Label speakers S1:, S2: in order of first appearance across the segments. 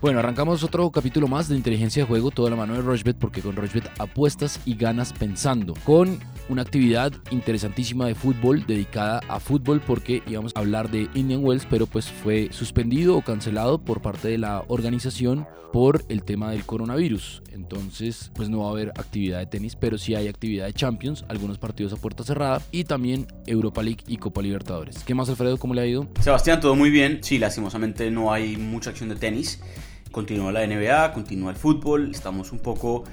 S1: Bueno, arrancamos otro capítulo más de inteligencia de juego, toda la mano de Rochbet, porque con Rochbet apuestas y ganas pensando. Con una actividad interesantísima de fútbol dedicada a fútbol, porque íbamos a hablar de Indian Wells, pero pues fue suspendido o cancelado por parte de la organización por el tema del coronavirus. Entonces, pues no va a haber actividad de tenis, pero sí hay actividad de Champions, algunos partidos a puerta cerrada y también Europa League y Copa Libertadores. ¿Qué más, Alfredo? ¿Cómo le ha ido?
S2: Sebastián, todo muy bien. Sí, lastimosamente no hay mucha acción de tenis. Continúa la NBA, continúa el fútbol. Estamos un poco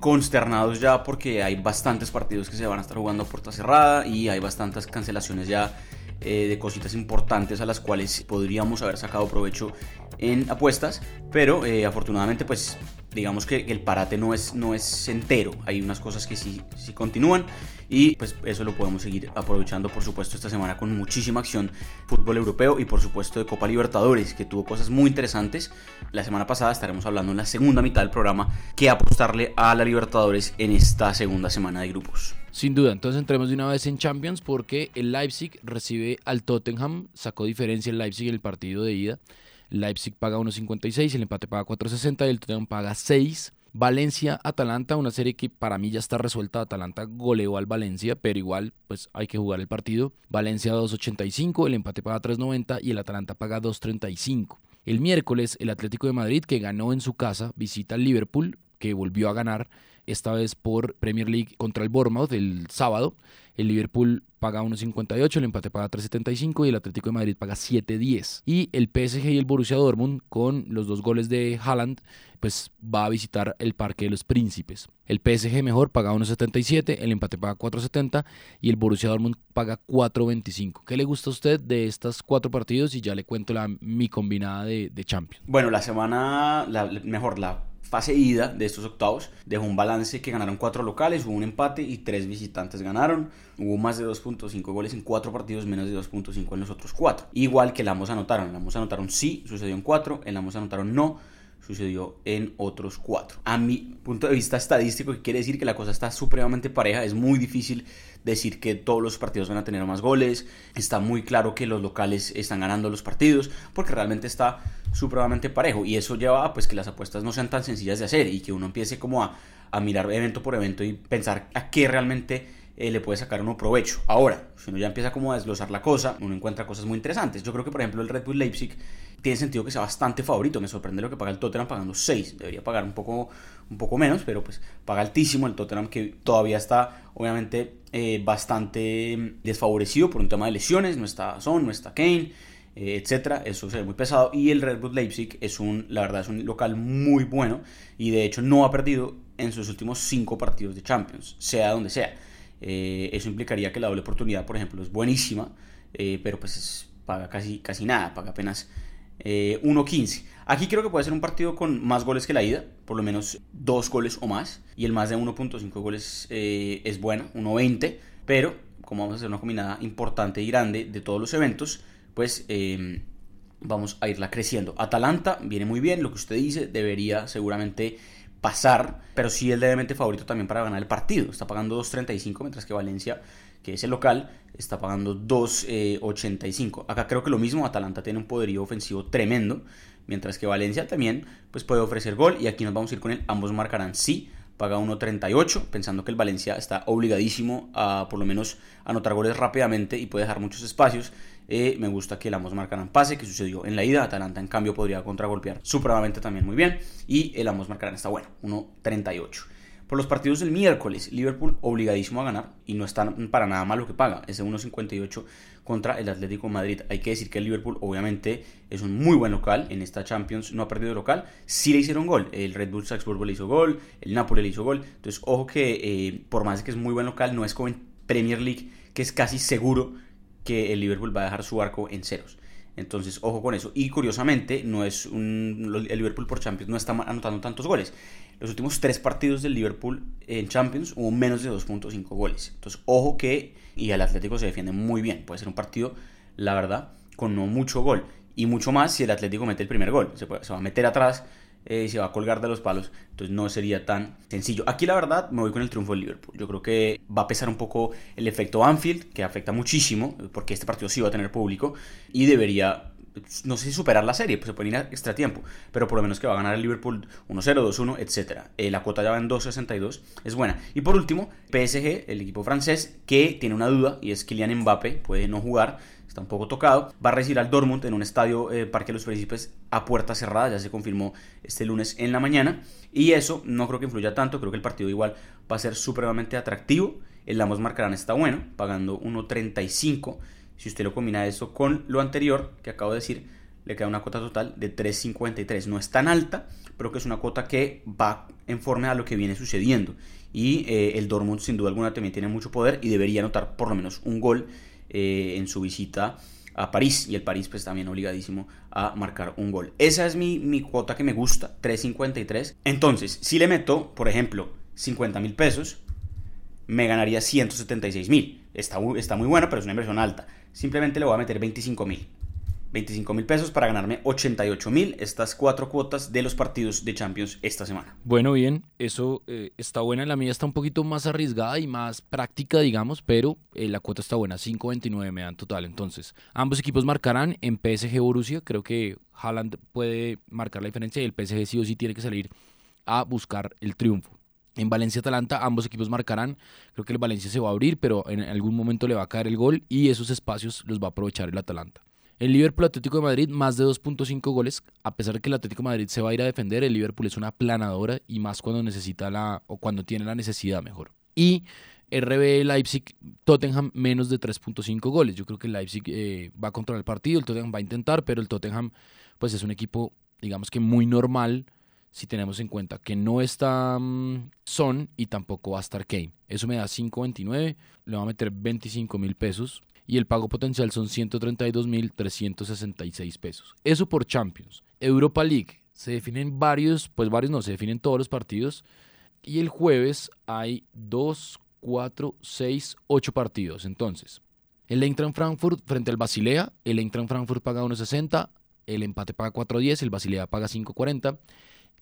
S2: consternados ya porque hay bastantes partidos que se van a estar jugando a puerta cerrada y hay bastantes cancelaciones ya eh, de cositas importantes a las cuales podríamos haber sacado provecho en apuestas, pero eh, afortunadamente pues digamos que el parate no es, no es entero, hay unas cosas que sí, sí continúan y pues eso lo podemos seguir aprovechando por supuesto esta semana con muchísima acción fútbol europeo y por supuesto de Copa Libertadores que tuvo cosas muy interesantes. La semana pasada estaremos hablando en la segunda mitad del programa que apostarle a la Libertadores en esta segunda semana de grupos.
S1: Sin duda, entonces entremos de una vez en Champions porque el Leipzig recibe al Tottenham, sacó diferencia el Leipzig en el partido de ida. Leipzig paga 1.56, el empate paga 4.60 y el Tottenham paga 6. Valencia-Atalanta, una serie que para mí ya está resuelta. Atalanta goleó al Valencia, pero igual pues hay que jugar el partido. Valencia 2.85, el empate paga 3.90 y el Atalanta paga 2.35. El miércoles el Atlético de Madrid, que ganó en su casa, visita al Liverpool, que volvió a ganar esta vez por Premier League contra el Bournemouth el sábado. El Liverpool paga 1.58, el empate paga 3.75 y el Atlético de Madrid paga 7.10. Y el PSG y el Borussia Dortmund con los dos goles de Haaland pues va a visitar el Parque de los Príncipes. El PSG mejor paga 1.77, el empate paga 4.70 y el Borussia Dortmund paga 4.25. ¿Qué le gusta a usted de estos cuatro partidos? Y ya le cuento la, mi combinada de, de Champions.
S2: Bueno, la semana, la, mejor, la fase ida de estos octavos dejó un balance que ganaron cuatro locales, hubo un empate y tres visitantes ganaron. Hubo más de 2.5 goles en cuatro partidos, menos de 2.5 en los otros cuatro. Igual que el ambos anotaron. El ambos anotaron sí, sucedió en cuatro. El ambos anotaron no, sucedió en otros cuatro. A mi punto de vista estadístico, que quiere decir que la cosa está supremamente pareja, es muy difícil decir que todos los partidos van a tener más goles, está muy claro que los locales están ganando los partidos, porque realmente está supremamente parejo y eso lleva a pues, que las apuestas no sean tan sencillas de hacer y que uno empiece como a, a mirar evento por evento y pensar a qué realmente eh, le puede sacar uno provecho. Ahora, si uno ya empieza como a desglosar la cosa, uno encuentra cosas muy interesantes. Yo creo que, por ejemplo, el Red Bull Leipzig tiene sentido que sea bastante favorito. Me sorprende lo que paga el Tottenham pagando 6. Debería pagar un poco, un poco menos, pero pues paga altísimo el Tottenham que todavía está, obviamente, eh, bastante desfavorecido por un tema de lesiones. No está Son, no está Kane. Eh, etcétera, eso se ve muy pesado y el Red Bull Leipzig es un, la verdad es un local muy bueno y de hecho no ha perdido en sus últimos 5 partidos de Champions, sea donde sea. Eh, eso implicaría que la doble oportunidad, por ejemplo, es buenísima, eh, pero pues paga casi, casi nada, paga apenas 1.15. Eh, Aquí creo que puede ser un partido con más goles que la ida, por lo menos dos goles o más, y el más de 1.5 goles es bueno, 1.20, pero como vamos a hacer una combinada importante y grande de todos los eventos, pues vamos a irla creciendo. Atalanta viene muy bien, lo que usted dice, debería seguramente pasar, pero sí es levemente favorito también para ganar el partido. Está pagando 2.35, mientras que Valencia, que es el local, está pagando 2.85. Acá creo que lo mismo, Atalanta tiene un poderío ofensivo tremendo, mientras que Valencia también pues, puede ofrecer gol y aquí nos vamos a ir con él. Ambos marcarán sí, paga 1.38, pensando que el Valencia está obligadísimo a por lo menos anotar goles rápidamente y puede dejar muchos espacios. Eh, me gusta que el ambos marcarán pase, que sucedió en la ida. Atalanta, en cambio, podría contragolpear supremamente también muy bien. Y el ambos marcarán está bueno, 1.38. Por los partidos del miércoles, Liverpool obligadísimo a ganar y no está para nada mal lo que paga, ese 1.58 contra el Atlético Madrid. Hay que decir que el Liverpool obviamente es un muy buen local, en esta Champions no ha perdido local, sí le hicieron gol, el Red Bull Salzburgo le hizo gol, el Napoli le hizo gol, entonces ojo que eh, por más que es muy buen local, no es como en Premier League que es casi seguro que el Liverpool va a dejar su arco en ceros. Entonces, ojo con eso. Y curiosamente, no es un, el Liverpool por Champions no está anotando tantos goles. Los últimos tres partidos del Liverpool en Champions hubo menos de 2.5 goles. Entonces, ojo que, y el Atlético se defiende muy bien. Puede ser un partido, la verdad, con no mucho gol. Y mucho más si el Atlético mete el primer gol. Se, se va a meter atrás eh, se va a colgar de los palos, entonces no sería tan sencillo. Aquí la verdad me voy con el triunfo del Liverpool. Yo creo que va a pesar un poco el efecto Anfield, que afecta muchísimo, porque este partido sí va a tener público y debería no sé si superar la serie, pues se puede ir a extra tiempo, pero por lo menos que va a ganar el Liverpool 1-0, 2-1, etc. la cuota ya va en 2.62, es buena. Y por último, PSG, el equipo francés, que tiene una duda y es Kylian Mbappé, puede no jugar, está un poco tocado, va a recibir al Dortmund en un estadio eh, Parque de los Príncipes a puerta cerrada, ya se confirmó este lunes en la mañana, y eso no creo que influya tanto, creo que el partido igual va a ser supremamente atractivo, el Lamos Marcarán está bueno, pagando 1.35, si usted lo combina eso con lo anterior que acabo de decir, le queda una cuota total de 3.53. No es tan alta, pero que es una cuota que va en forma a lo que viene sucediendo. Y eh, el Dortmund sin duda alguna también tiene mucho poder y debería anotar por lo menos un gol eh, en su visita a París. Y el París pues también obligadísimo a marcar un gol. Esa es mi, mi cuota que me gusta, 3.53. Entonces, si le meto, por ejemplo, 50 mil pesos, me ganaría 176 mil. Está, está muy bueno, pero es una inversión alta. Simplemente le voy a meter 25 mil. 25 mil pesos para ganarme 88 mil estas cuatro cuotas de los partidos de Champions esta semana.
S1: Bueno, bien, eso eh, está buena. La mía está un poquito más arriesgada y más práctica, digamos, pero eh, la cuota está buena. 5.29 me dan total. Entonces, ambos equipos marcarán en PSG Borussia. Creo que Haaland puede marcar la diferencia y el PSG sí o sí tiene que salir a buscar el triunfo. En Valencia-Atalanta ambos equipos marcarán. Creo que el Valencia se va a abrir, pero en algún momento le va a caer el gol y esos espacios los va a aprovechar el Atalanta. El Liverpool Atlético de Madrid, más de 2.5 goles. A pesar de que el Atlético de Madrid se va a ir a defender, el Liverpool es una planadora y más cuando necesita la, o cuando tiene la necesidad mejor. Y RB Leipzig, Tottenham, menos de 3.5 goles. Yo creo que el Leipzig eh, va a controlar el partido, el Tottenham va a intentar, pero el Tottenham, pues es un equipo, digamos que muy normal si tenemos en cuenta que no está mm, Son y tampoco va a estar Kane. Eso me da 5.29, le va a meter 25 mil pesos y el pago potencial son 132 mil 366 pesos. Eso por Champions. Europa League, se definen varios, pues varios no, se definen todos los partidos y el jueves hay 2, 4, 6, 8 partidos. Entonces, el Eintracht Frankfurt frente al Basilea, el Eintracht Frankfurt paga 1.60, el empate paga 4.10, el Basilea paga 5.40.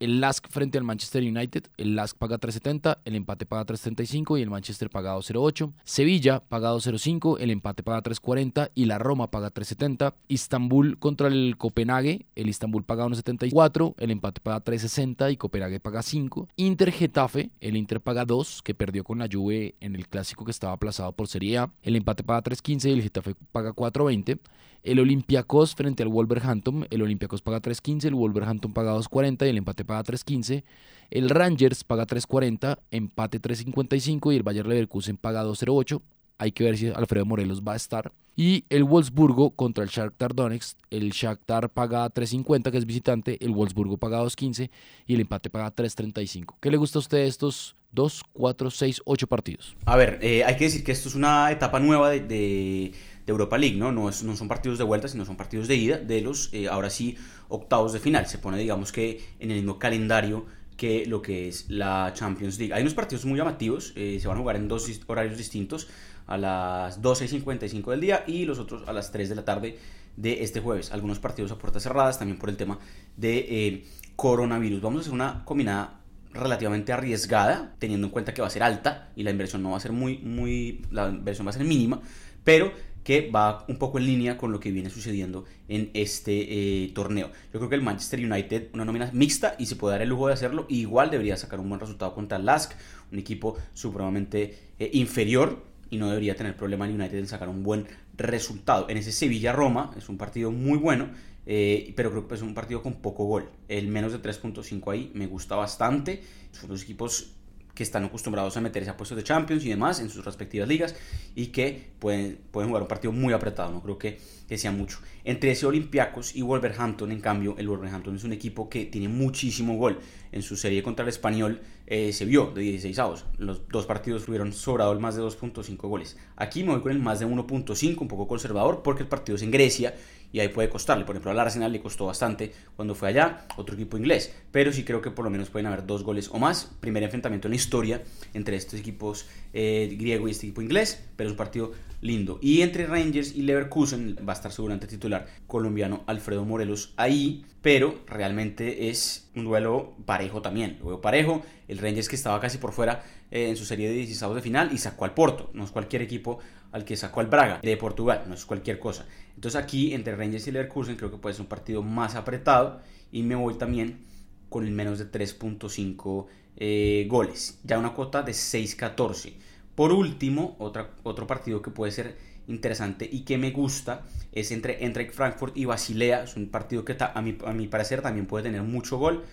S1: El Lask frente al Manchester United, el Lask paga 3.70, el empate paga 3.35 y el Manchester paga 2.08. Sevilla paga 2.05, el empate paga 3.40 y la Roma paga 3.70. Istanbul contra el Copenhague, el Istanbul paga 1.74, el empate paga 3.60 y Copenhague paga 5. Inter Getafe, el Inter paga 2, que perdió con la Juve en el clásico que estaba aplazado por Serie A. El empate paga 3.15 y el Getafe paga 4.20. El Olympiacos frente al Wolverhampton, el Olympiacos paga 3.15, el Wolverhampton paga 2.40 y el empate paga 3.15. El Rangers paga 3.40, empate 3.55 y el Bayer Leverkusen paga 2.08. Hay que ver si Alfredo Morelos va a estar. Y el Wolfsburgo contra el Shakhtar Donetsk. El Shakhtar paga 3.50, que es visitante. El Wolfsburgo paga 2.15 y el empate paga 3.35. ¿Qué le gusta a usted estos 2, 4, 6, 8 partidos?
S2: A ver, eh, hay que decir que esto es una etapa nueva de de Europa League, ¿no? No, no son partidos de vuelta, sino son partidos de ida de los, eh, ahora sí, octavos de final. Se pone, digamos que, en el mismo calendario que lo que es la Champions League. Hay unos partidos muy llamativos, eh, se van a jugar en dos horarios distintos, a las 12.55 del día y los otros a las 3 de la tarde de este jueves. Algunos partidos a puertas cerradas, también por el tema de eh, coronavirus. Vamos a hacer una combinada relativamente arriesgada, teniendo en cuenta que va a ser alta y la inversión no va a ser muy, muy, la inversión va a ser mínima, pero que va un poco en línea con lo que viene sucediendo en este eh, torneo. Yo creo que el Manchester United, una nómina mixta y se puede dar el lujo de hacerlo, igual debería sacar un buen resultado contra el Lask, un equipo supremamente eh, inferior y no debería tener problema el United en sacar un buen resultado. En ese Sevilla-Roma es un partido muy bueno, eh, pero creo que es un partido con poco gol. El menos de 3.5 ahí me gusta bastante. Son dos equipos que están acostumbrados a meterse a puestos de Champions y demás en sus respectivas ligas y que pueden, pueden jugar un partido muy apretado, no creo que, que sea mucho. Entre ese Olympiacos y Wolverhampton, en cambio, el Wolverhampton es un equipo que tiene muchísimo gol. En su serie contra el Español eh, se vio de 16 avos. Los dos partidos tuvieron sobrado el más de 2.5 goles. Aquí me voy con el más de 1.5, un poco conservador, porque el partido es en Grecia y ahí puede costarle. Por ejemplo, al Arsenal le costó bastante cuando fue allá, otro equipo inglés. Pero sí creo que por lo menos pueden haber dos goles o más. Primer enfrentamiento en la historia entre estos equipos eh, griego y este equipo inglés, pero es un partido lindo. Y entre Rangers y Leverkusen va a estar seguramente titular colombiano Alfredo Morelos ahí, pero realmente es un duelo parejo también. Parejo. El Rangers que estaba casi por fuera eh, en su serie de 16 de final y sacó al Porto. No es cualquier equipo al que sacó al Braga de Portugal, no es cualquier cosa. Entonces aquí entre Rangers y Leverkusen creo que puede ser un partido más apretado y me voy también con el menos de 3.5 eh, goles, ya una cuota de 6.14. Por último, otra, otro partido que puede ser interesante y que me gusta es entre entre Frankfurt y Basilea. Es un partido que a a mi parecer también puede tener mucho gol.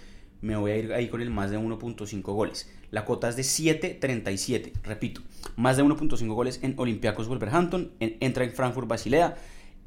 S2: Me voy a ir ahí con el más de 1.5 goles. La cuota es de 7.37. Repito, más de 1.5 goles en Olympiacos Wolverhampton, en Eintracht Frankfurt Basilea.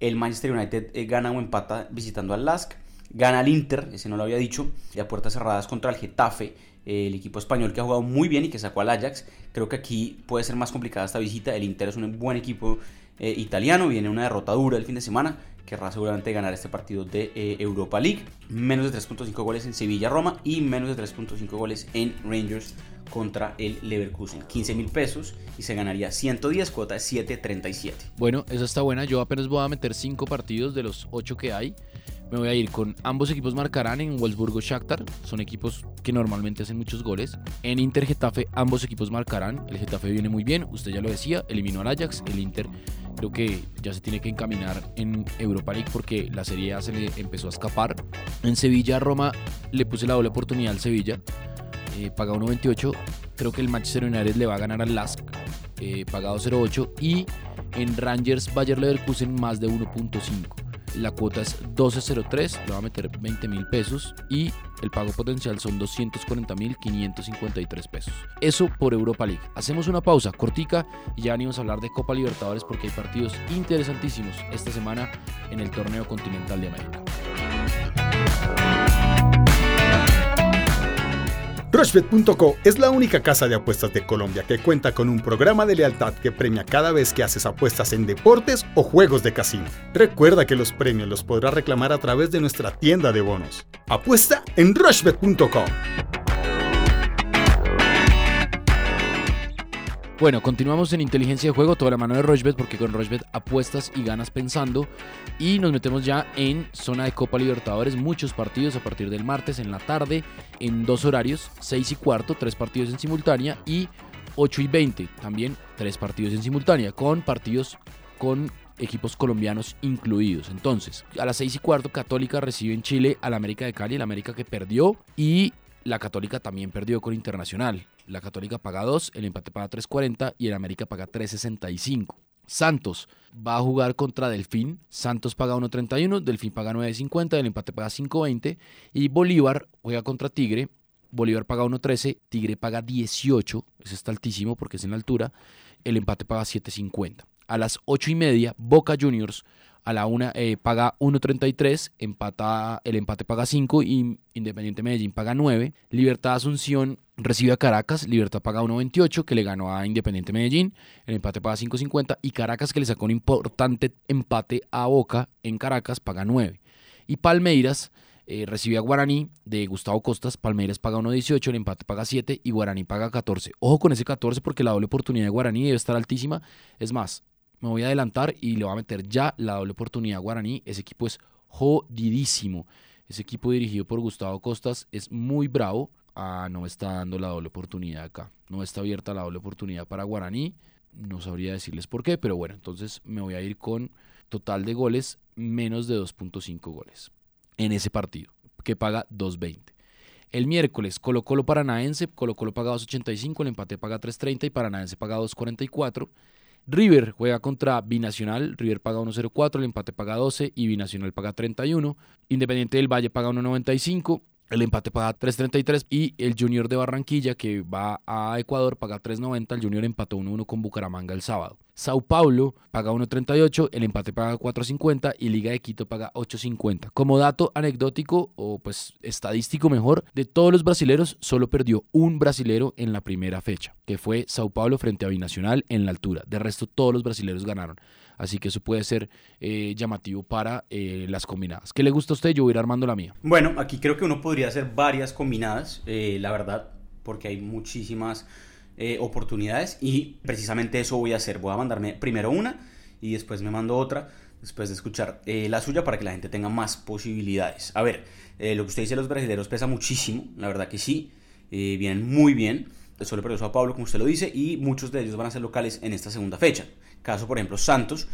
S2: El Manchester United eh, gana o empata visitando al Lask. Gana el Inter, ese no lo había dicho, y a puertas cerradas contra el Getafe el equipo español que ha jugado muy bien y que sacó al Ajax. Creo que aquí puede ser más complicada esta visita. El Inter es un buen equipo eh, italiano, viene una derrota dura el fin de semana. Querrá seguramente ganar este partido de eh, Europa League. Menos de 3.5 goles en Sevilla-Roma y menos de 3.5 goles en Rangers contra el Leverkusen. 15 mil pesos y se ganaría 110, cuota de 7.37.
S1: Bueno, esa está buena. Yo apenas voy a meter 5 partidos de los 8 que hay. Me voy a ir con ambos equipos marcarán en Wolfsburgo Shakhtar. Son equipos que normalmente hacen muchos goles. En Inter Getafe ambos equipos marcarán. El Getafe viene muy bien, usted ya lo decía, eliminó al Ajax. El Inter creo que ya se tiene que encaminar en Europa League porque la Serie A se le empezó a escapar. En Sevilla Roma le puse la doble oportunidad al Sevilla. Eh, paga 1.28. Creo que el Manchester United le va a ganar al Lask. Eh, pagado 0.8. Y en Rangers Bayer Leverkusen más de 1.5. La cuota es 12.03, le va a meter 20 mil pesos y el pago potencial son 240 mil 553 pesos. Eso por Europa League. Hacemos una pausa cortica y ya venimos a hablar de Copa Libertadores porque hay partidos interesantísimos esta semana en el torneo continental de América.
S3: Rushbet.co es la única casa de apuestas de Colombia que cuenta con un programa de lealtad que premia cada vez que haces apuestas en deportes o juegos de casino. Recuerda que los premios los podrás reclamar a través de nuestra tienda de bonos. Apuesta en Rushbet.co.
S1: Bueno, continuamos en inteligencia de juego, toda la mano de Rochbet, porque con Rochbet apuestas y ganas pensando. Y nos metemos ya en zona de Copa Libertadores, muchos partidos a partir del martes en la tarde, en dos horarios, 6 y cuarto, tres partidos en simultánea, y 8 y 20, también tres partidos en simultánea, con partidos con equipos colombianos incluidos. Entonces, a las 6 y cuarto, Católica recibe en Chile al América de Cali, el América que perdió, y la Católica también perdió con Internacional. La Católica paga 2, el empate paga 3.40 y el América paga 3.65. Santos va a jugar contra Delfín. Santos paga 1.31, Delfín paga 9.50, el empate paga 5.20. Y Bolívar juega contra Tigre. Bolívar paga 1.13, Tigre paga 18, ese está altísimo porque es en la altura. El empate paga 7.50. A las 8 y media, Boca Juniors a la eh, paga 1.33, empata, el empate paga 5 y Independiente Medellín paga 9. Libertad Asunción recibe a Caracas, Libertad paga 1.28 que le ganó a Independiente Medellín, el empate paga 5.50 y Caracas que le sacó un importante empate a Boca en Caracas paga 9. Y Palmeiras eh, recibe a Guaraní de Gustavo Costas, Palmeiras paga 1.18, el empate paga 7 y Guaraní paga 14. Ojo con ese 14 porque la doble oportunidad de Guaraní debe estar altísima. Es más, me voy a adelantar y le voy a meter ya la doble oportunidad a Guaraní. Ese equipo es jodidísimo. Ese equipo dirigido por Gustavo Costas es muy bravo. Ah, no está dando la doble oportunidad acá. No está abierta la doble oportunidad para Guaraní. No sabría decirles por qué, pero bueno, entonces me voy a ir con total de goles menos de 2.5 goles en ese partido, que paga 2.20. El miércoles, Colo Colo Paranaense, Colo Colo paga 2.85, el empate paga 3.30 y Paranaense paga 2.44. River juega contra Binacional, River paga 1.04, el empate paga 12 y Binacional paga 31. Independiente del Valle paga 1.95. El empate paga 3.33 y el Junior de Barranquilla que va a Ecuador paga 3.90. El Junior empató 1-1 con Bucaramanga el sábado. Sao Paulo paga 1.38, el empate paga 4.50 y Liga de Quito paga 8.50. Como dato anecdótico o pues estadístico mejor, de todos los brasileros solo perdió un brasilero en la primera fecha, que fue Sao Paulo frente a Binacional en la altura. De resto todos los brasileros ganaron. Así que eso puede ser eh, llamativo para eh, las combinadas. ¿Qué le gusta a usted? Yo voy a ir armando la mía.
S2: Bueno, aquí creo que uno podría hacer varias combinadas, eh, la verdad, porque hay muchísimas oportunidades y precisamente eso voy a hacer. Voy a mandarme primero una y después me mando otra después de escuchar la suya para que la gente tenga más posibilidades. A ver, lo que usted dice de los brasileños pesa muchísimo, la verdad que sí, vienen muy bien. solo perdió Sao Paulo, como usted lo dice, y muchos de ellos van a ser locales en esta segunda fecha. Caso, por ejemplo, Santos,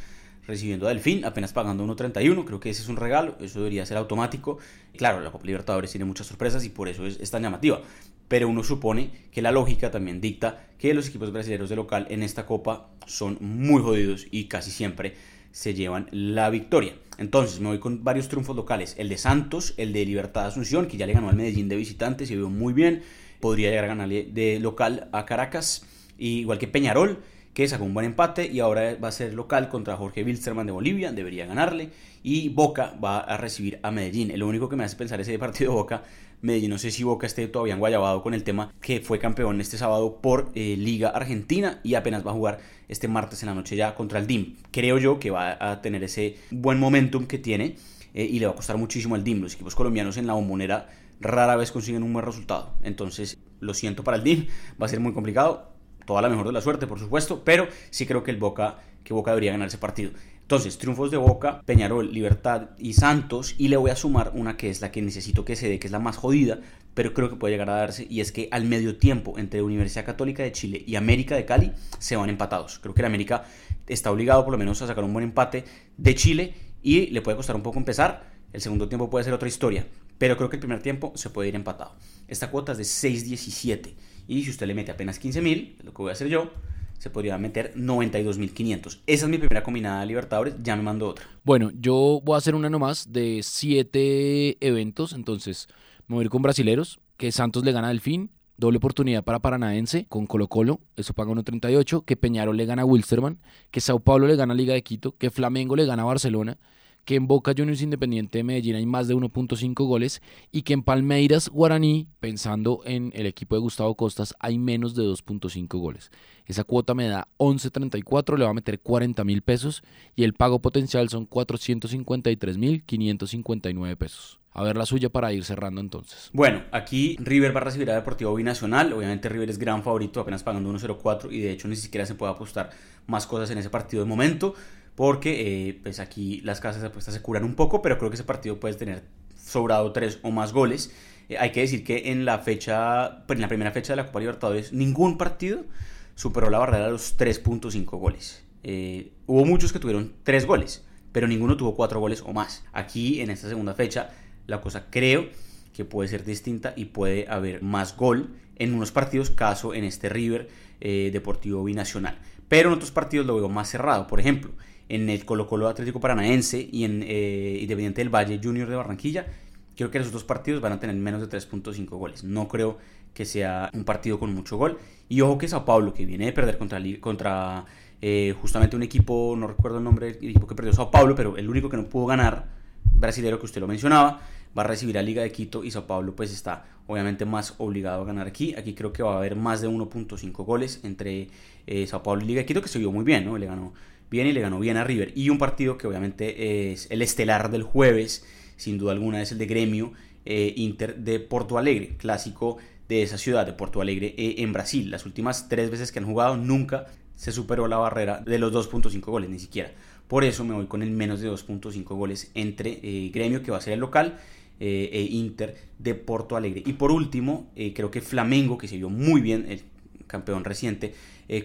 S2: recibiendo a Delfín, apenas pagando 1.31, creo que ese es un regalo, eso debería ser automático. Claro, la Copa Libertadores tiene muchas sorpresas y por eso es, tan llamativa, pero uno supone que la lógica también dicta que los equipos brasileños de local en esta Copa son muy jodidos y casi siempre se llevan la victoria. Entonces me voy con varios triunfos locales, el de Santos, el de Libertad Asunción, que ya le ganó al Medellín de visitante, se vio muy bien, podría llegar a ganarle de local a Caracas, igual que Peñarol, que sacó un buen empate y ahora va a ser local contra Jorge Wilstermann de Bolivia, debería ganarle. Y Boca va a recibir a Medellín. Lo único que me hace pensar ese partido de Boca, Medellín, no sé si Boca esté todavía enguayabado con el tema que fue campeón este sábado por eh, Liga Argentina y apenas va a jugar este martes en la noche ya contra el DIM. Creo yo que va a tener ese buen momentum que tiene eh, y le va a costar muchísimo al DIM. Los equipos colombianos en la bombonera rara vez consiguen un buen resultado. Entonces, lo siento para el DIM, va a ser muy complicado toda la mejor de la suerte, por supuesto, pero sí creo que el Boca, que Boca debería ganar ese partido. Entonces, triunfos de Boca, Peñarol, Libertad y Santos, y le voy a sumar una que es la que necesito que se dé, que es la más jodida, pero creo que puede llegar a darse, y es que al medio tiempo entre Universidad Católica de Chile y América de Cali se van empatados. Creo que el América está obligado por lo menos a sacar un buen empate de Chile y le puede costar un poco empezar. El segundo tiempo puede ser otra historia, pero creo que el primer tiempo se puede ir empatado. Esta cuota es de 6.17 y si usted le mete apenas 15.000, lo que voy a hacer yo, se podría meter 92.500. Esa es mi primera combinada de Libertadores, ya me mando otra.
S1: Bueno, yo voy a hacer una nomás de 7 eventos, entonces me voy a ir con brasileros, que Santos le gana al fin, doble oportunidad para Paranaense con Colo Colo, eso paga 1.38, que Peñarol le gana a Wilstermann, que Sao Paulo le gana a Liga de Quito, que Flamengo le gana a Barcelona, que en Boca Juniors Independiente de Medellín hay más de 1.5 goles y que en Palmeiras Guaraní, pensando en el equipo de Gustavo Costas, hay menos de 2.5 goles. Esa cuota me da 11.34, le va a meter 40 mil pesos y el pago potencial son 453 mil 559 pesos. A ver la suya para ir cerrando entonces.
S2: Bueno, aquí River va a recibir a Deportivo Binacional. Obviamente River es gran favorito, apenas pagando 1.04 y de hecho ni siquiera se puede apostar más cosas en ese partido de momento porque eh, pues aquí las casas de apuestas se curan un poco, pero creo que ese partido puede tener sobrado tres o más goles. Eh, hay que decir que en la fecha, pues, en la primera fecha de la Copa Libertadores, ningún partido superó la barrera de los 3.5 goles. Eh, hubo muchos que tuvieron tres goles, pero ninguno tuvo cuatro goles o más. Aquí en esta segunda fecha, la cosa creo que puede ser distinta y puede haber más gol en unos partidos, caso en este River Deportivo Binacional. Pero en otros partidos lo veo más cerrado. Por ejemplo, en el Colo Colo Atlético Paranaense y en eh, Independiente del Valle Junior de Barranquilla, creo que esos dos partidos van a tener menos de 3.5 goles. No creo que sea un partido con mucho gol. Y ojo que Sao Paulo, que viene de perder contra, contra eh, justamente un equipo, no recuerdo el nombre del equipo que perdió Sao Paulo, pero el único que no pudo ganar, brasilero que usted lo mencionaba, va a recibir a Liga de Quito y Sao Paulo pues está obviamente más obligado a ganar aquí. Aquí creo que va a haber más de 1.5 goles entre eh, Sao Paulo y Liga de Quito, que se vio muy bien, ¿no? Le ganó bien y le ganó bien a River. Y un partido que obviamente es el estelar del jueves, sin duda alguna es el de Gremio eh, Inter de Porto Alegre, clásico de esa ciudad de Porto Alegre eh, en Brasil. Las últimas tres veces que han jugado nunca se superó la barrera de los 2.5 goles, ni siquiera. Por eso me voy con el menos de 2.5 goles entre eh, Gremio, que va a ser el local, e Inter de Porto Alegre. Y por último, creo que Flamengo, que se vio muy bien, el campeón reciente,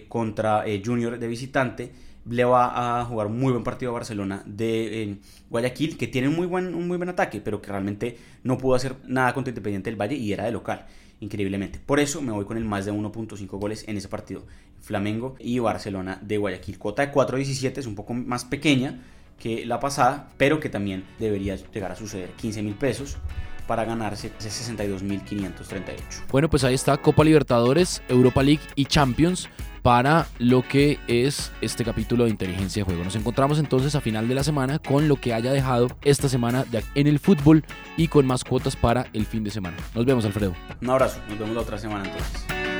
S2: contra Junior de visitante, le va a jugar muy buen partido a Barcelona de Guayaquil, que tiene un muy, buen, un muy buen ataque, pero que realmente no pudo hacer nada contra Independiente del Valle y era de local, increíblemente. Por eso me voy con el más de 1.5 goles en ese partido. Flamengo y Barcelona de Guayaquil. Cuota de 4.17 es un poco más pequeña que la pasada, pero que también debería llegar a suceder. 15 mil pesos para ganarse ese 62.538.
S1: Bueno, pues ahí está Copa Libertadores, Europa League y Champions para lo que es este capítulo de inteligencia de juego. Nos encontramos entonces a final de la semana con lo que haya dejado esta semana en el fútbol y con más cuotas para el fin de semana. Nos vemos, Alfredo.
S2: Un abrazo, nos vemos la otra semana entonces.